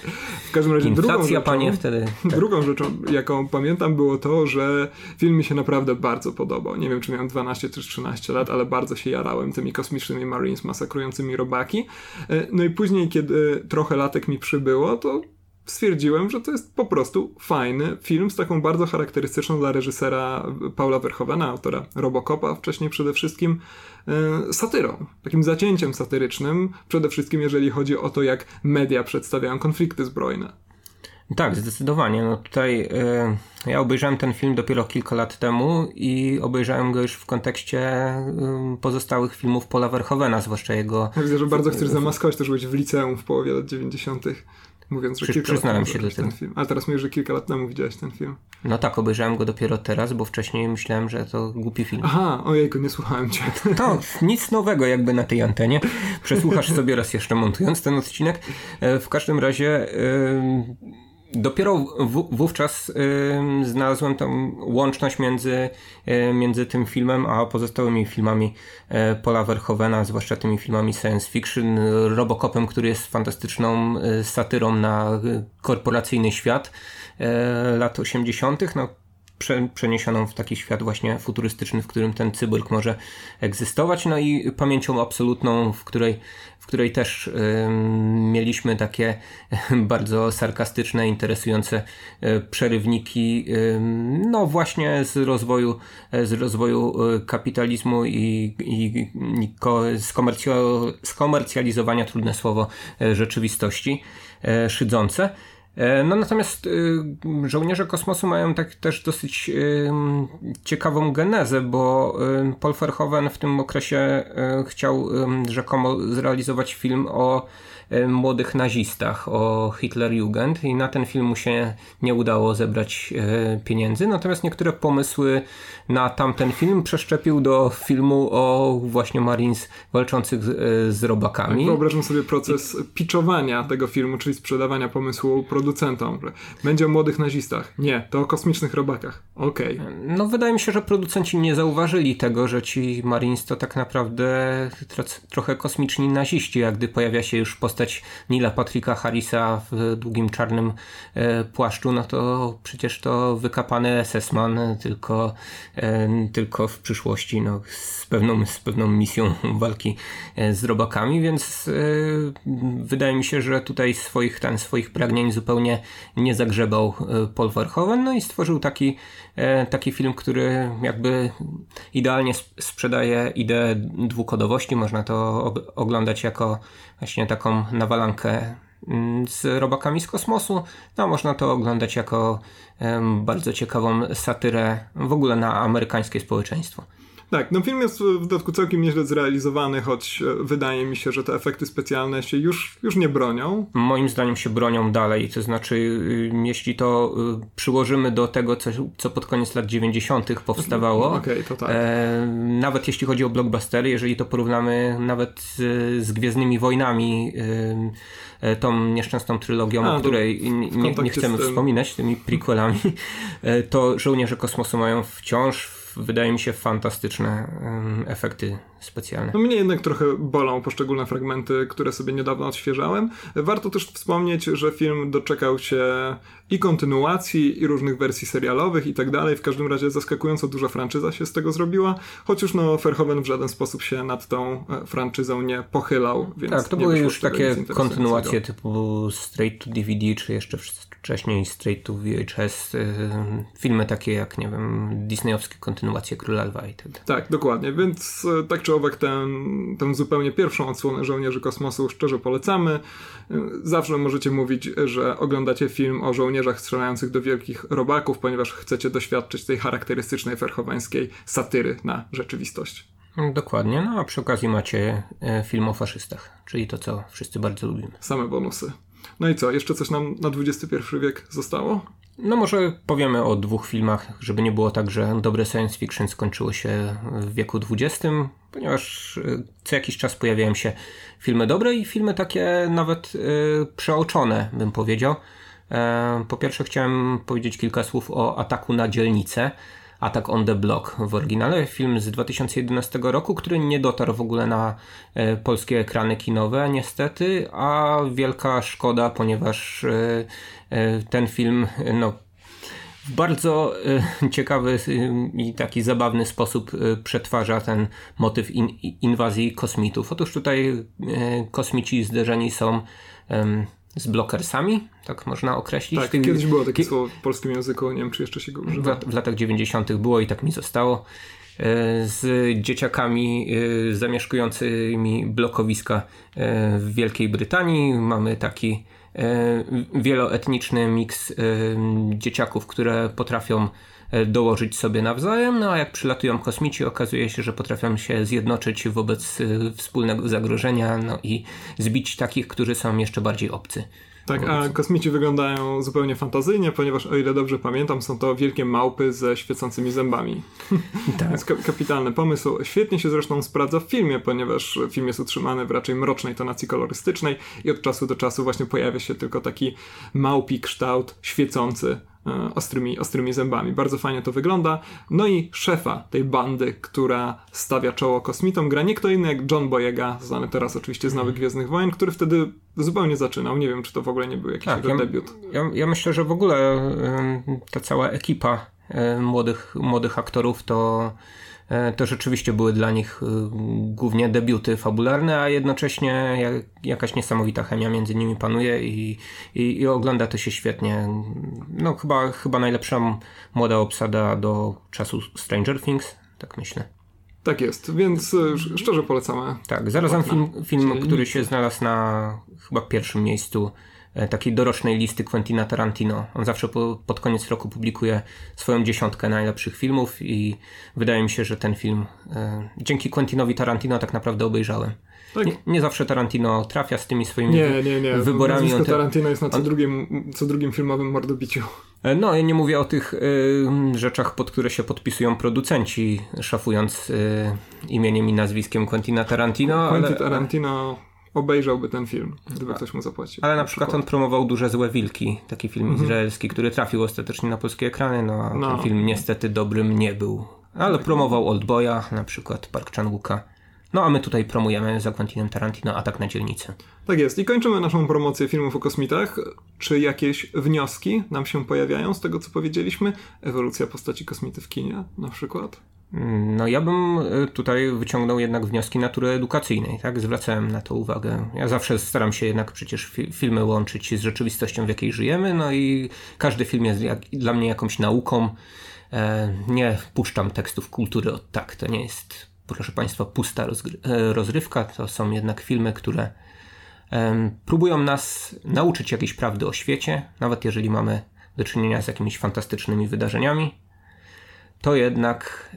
w każdym razie inflacja, drugą rzeczą, panie, wtedy... Tak. Drugą rzeczą, jaką pamiętam, było to, że film mi się naprawdę bardzo podobał. Nie wiem, czy miałem 12 czy 13 lat, ale bardzo się jarałem tymi kosmicznymi Marines masakrującymi robaki. E, no i później, kiedy trochę latek mi przybyło, to stwierdziłem, że to jest po prostu fajny film z taką bardzo charakterystyczną dla reżysera Paula Verhovena, autora Robocopa, wcześniej przede wszystkim e, satyrą, takim zacięciem satyrycznym, przede wszystkim jeżeli chodzi o to, jak media przedstawiają konflikty zbrojne. Tak, zdecydowanie. No tutaj y, ja obejrzałem ten film dopiero kilka lat temu i obejrzałem go już w kontekście y, pozostałych filmów Paula Verhovena, zwłaszcza jego... Ja widzę, że bardzo chcesz zamaskować, też byłeś w liceum w połowie lat 90. Mówiąc, że Przy, kilka przyznałem lat się do tego. Film. Ale teraz mówisz, że kilka lat temu widziałeś ten film. No tak, obejrzałem go dopiero teraz, bo wcześniej myślałem, że to głupi film. Aha, ojejku, nie słuchałem cię. To nic nowego jakby na tej antenie. Przesłuchasz sobie raz jeszcze montując ten odcinek. E, w każdym razie... Yy Dopiero w, wówczas y, znalazłem tą łączność między, y, między tym filmem a pozostałymi filmami y, Paula Verhovena, zwłaszcza tymi filmami science fiction, Robocopem, który jest fantastyczną y, satyrą na korporacyjny świat y, lat 80. No, prze, przeniesioną w taki świat właśnie futurystyczny, w którym ten cyborg może egzystować, no i pamięcią absolutną, w której, w której też mieliśmy takie bardzo sarkastyczne, interesujące y, przerywniki, no właśnie z rozwoju, z rozwoju y, kapitalizmu i, i, i ko, skomercjalizowania, trudne słowo, rzeczywistości szydzące. E, no natomiast y, żołnierze kosmosu mają tak też dosyć y, ciekawą genezę, bo y, Paul Verhoeven w tym okresie chciał rzekomo zrealizować film o młodych nazistach o Hitlerjugend i na ten film mu się nie udało zebrać e, pieniędzy, natomiast niektóre pomysły na tamten film przeszczepił do filmu o właśnie Marines walczących z, e, robakami. Tak, wyobrażam sobie proces I... pitchowania tego filmu, czyli sprzedawania pomysłu producentom. Będzie o młodych nazistach. Nie, to o kosmicznych robakach. Okej. Okay. No wydaje mi się, że producenci nie zauważyli tego, że ci Marines to tak naprawdę trochę kosmiczni naziści, jak gdy pojawia się już postać postać Nila Patricka Harrisa w długim czarnym e, płaszczu, no to przecież to wykapany SS-man, tylko, e, tylko w przyszłości no, z, pewną, z pewną misją walki e, z robakami, więc wydaje mi się, że tutaj swoich, ten, swoich pragnień zupełnie nie zagrzebał Paul Verhoeven, no i stworzył taki, taki film, który jakby idealnie sprzedaje ideę dwukodowości, można to oglądać jako właśnie taką nawalankę mm, z robakami z kosmosu. No, można to oglądać jako bardzo ciekawą satyrę w ogóle na amerykańskie społeczeństwo. Tak, no film jest w dodatku całkiem nieźle zrealizowany, choć e, wydaje mi się, że te efekty specjalne się już, już nie bronią. Moim zdaniem się bronią dalej, to znaczy y, jeśli to y, przyłożymy do tego, co, co pod koniec lat 90. powstawało, okay, to tak. e, nawet jeśli chodzi o blockbustery, jeżeli to porównamy nawet z, z Gwiezdnymi Wojnami, y, tą nieszczęsną trylogią, A, o której nie, nie chcemy wspominać, tymi prequelami, e, to żołnierze kosmosu mają wciąż wydaje mi się, fantastyczne efekty specjalne. No mnie jednak trochę bolą poszczególne fragmenty, które sobie niedawno odświeżałem. Warto też wspomnieć, że film doczekał się i kontynuacji, i różnych wersji serialowych i tak dalej. W każdym razie zaskakująco duża franczyza się z tego zrobiła, choć już no Verhoeven w żaden sposób się nad tą e, franczyzą nie pochylał. tak, to były już takie kontynuacje typu Straight to DVD, czy jeszcze wcześniej straight to VHS, y, filmy takie jak, nie wiem, disneyowskie kontynuacje Króla Lwa i tak Tak, dokładnie, więc e, tak czy owak tę, tę zupełnie pierwszą odsłonę Żołnierzy Kosmosu szczerze polecamy. Zawsze możecie mówić, że oglądacie film o żołnierzach strzelających do wielkich robaków, ponieważ chcecie doświadczyć tej charakterystycznej ferchowańskiej satyry na rzeczywistość. Dokładnie, no a przy okazji macie e, film o faszystach, czyli to, co wszyscy bardzo lubimy. Same bonusy. No i co, jeszcze coś nam na XXI wiek zostało? No może powiemy o dwóch filmach, żeby nie było tak, że dobre science fiction skończyło się w wieku XX, ponieważ y, co jakiś czas pojawiają się filmy dobre i filmy takie nawet yy, przeoczone, bym powiedział. E, po pierwsze chciałem powiedzieć kilka słów o ataku na dzielnicę. Attack on the Block w oryginale, film z 2011 roku, który nie dotarł w ogóle na e, polskie ekrany kinowe niestety, a wielka szkoda, ponieważ e, ten film no, bardzo ciekawy i taki zabawny sposób przetwarza ten motyw in, inwazji kosmitów. Otóż tutaj kosmici zderzeni są z blokersami, tak można określić. Tak, kiedyś było takie słowo w polskim języku, nie wiem czy jeszcze się go używa. W, w latach 90. było i tak mi zostało. E, z dzieciakami e, zamieszkującymi blokowiska e, w Wielkiej Brytanii. Mamy taki wieloetniczny miks dzieciaków, które potrafią E, dołożyć sobie nawzajem, no a jak przylatują kosmici, okazuje się, że potrafią się zjednoczyć wobec e, wspólnego zagrożenia, no i zbić takich, którzy są jeszcze bardziej obcy. Tak, a kosmici wyglądają zupełnie fantazyjnie, ponieważ o ile dobrze pamiętam, są to wielkie małpy ze świecącymi zębami. Tak. Więc kapitalny pomysł. Świetnie się zresztą sprawdza w filmie, ponieważ film jest utrzymany w raczej mrocznej tonacji kolorystycznej i od czasu do czasu właśnie pojawia się tylko taki małpi kształt świecący ostrymi, ostrymi zębami. Bardzo fajnie to wygląda. No i szefa tej bandy, która stawia czoło kosmitom, gra nie kto inny jak John Boyega, znany teraz oczywiście z Nowych mhm. Gwiezdnych Wojen, który wtedy zupełnie zaczynał. Nie wiem, czy to w ogóle nie był jakiś tak, ja, debiut. Ja, ja, myślę, że w ogóle ta cała ekipa e, młodych, młodych aktorów, to, e, to rzeczywiście były dla nich e, głównie debiuty fabularne, a jednocześnie jakaś niesamowita chemia między nimi panuje i, i, i ogląda to się świetnie. No chyba, chyba najlepsza młoda obsada do czasu Stranger Things, tak myślę. Tak jest, więc szczerze polecamy. Tak, zarazem film, film który się znalazł na chyba pierwszym miejscu E, takiej dorocznej listy Quentina Tarantino. On zawsze po, pod koniec roku publikuje swoją dziesiątkę najlepszych filmów i wydaje mi się, że ten film e, dzięki Quentinowi Tarantino tak naprawdę obejrzałem. Tak. Nie, nie, zawsze Tarantino trafia z tymi swoimi nie, nie, nie. wyborami. Nie, Tarantino jest na co, on... drugim, co drugim filmowym mordobiciu. E, no, ja nie mówię o tych y, rzeczach, pod które się podpisują producenci, szafując y, imieniem i nazwiskiem Quentina Tarantino. Quentin ale... Tarantino obejrzałby ten film, gdyby ktoś mu zapłacił. Ale na, przykład, przykład on promował Duże Złe Wilki, taki film mhm. izraelski, który trafił ostatecznie na polskie ekrany, no a no. ten film niestety dobrym nie był. Ale tak. promował Oldboya, na przykład Park Chan-wooka. No a my tutaj promujemy za Quentinem Tarantino Atak na dzielnicę. Tak jest. I kończymy naszą promocję filmów o kosmitach. Czy jakieś wnioski nam się pojawiają z tego, co powiedzieliśmy? Ewolucja postaci kosmity w kinie na przykład? No ja bym y, tutaj wyciągnął jednak wnioski natury edukacyjnej, tak? Zwracałem na to uwagę. Ja zawsze staram się jednak przecież fi filmy łączyć z rzeczywistością, w jakiej żyjemy, no i każdy film jest jak, dla mnie jakąś nauką. E, nie puszczam tekstów kultury od tak, to nie jest, proszę Państwa, pusta e, rozrywka, to są jednak filmy, które próbują nas nauczyć jakiejś prawdy o świecie, nawet jeżeli mamy do czynienia z jakimiś fantastycznymi wydarzeniami to jednak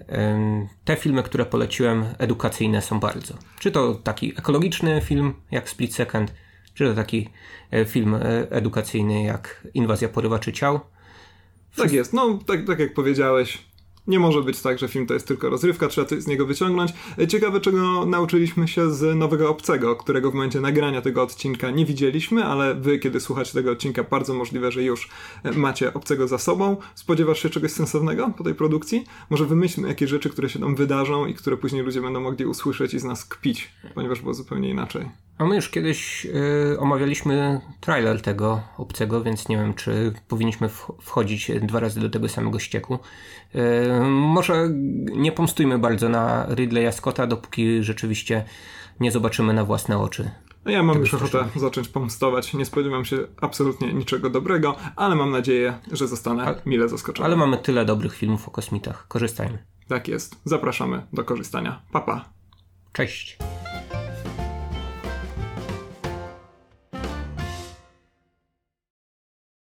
te filmy, które poleciłem, edukacyjne są bardzo. Czy to taki ekologiczny film jak Split Second, czy to taki e, film e, edukacyjny jak Inwazja porywaczy ciał. Tak jest, no tak, tak jak powiedziałeś, nie może być tak, że film to jest tylko rozrywka, trzeba coś z niego wyciągnąć. Ciekawe, czego nauczyliśmy się z nowego obcego, którego w momencie nagrania tego odcinka nie widzieliśmy, ale wy, kiedy słuchacie tego odcinka, bardzo możliwe, że już e, macie obcego za sobą. Spodziewasz się czegoś sensownego po tej produkcji? Może wymyślmy jakieś rzeczy, które się tam wydarzą i które później ludzie będą mogli usłyszeć i z nas kpić, ponieważ było zupełnie inaczej. A my już kiedyś y, omawialiśmy trailer tego obcego, więc nie wiem, czy powinniśmy wchodzić dwa razy do tego samego ścieku. Y, może nie pomstujmy bardzo na Ridleya Scotta, dopóki rzeczywiście nie zobaczymy na własne oczy. No ja mam już ochotę zacząć pomstować. Nie spodziewam się absolutnie niczego dobrego, ale mam nadzieję, że zostanę mile zaskoczony. Ale mamy tyle dobrych filmów o kosmitach. Korzystajmy. Tak jest. Zapraszamy do korzystania. Papa. Pa. Cześć.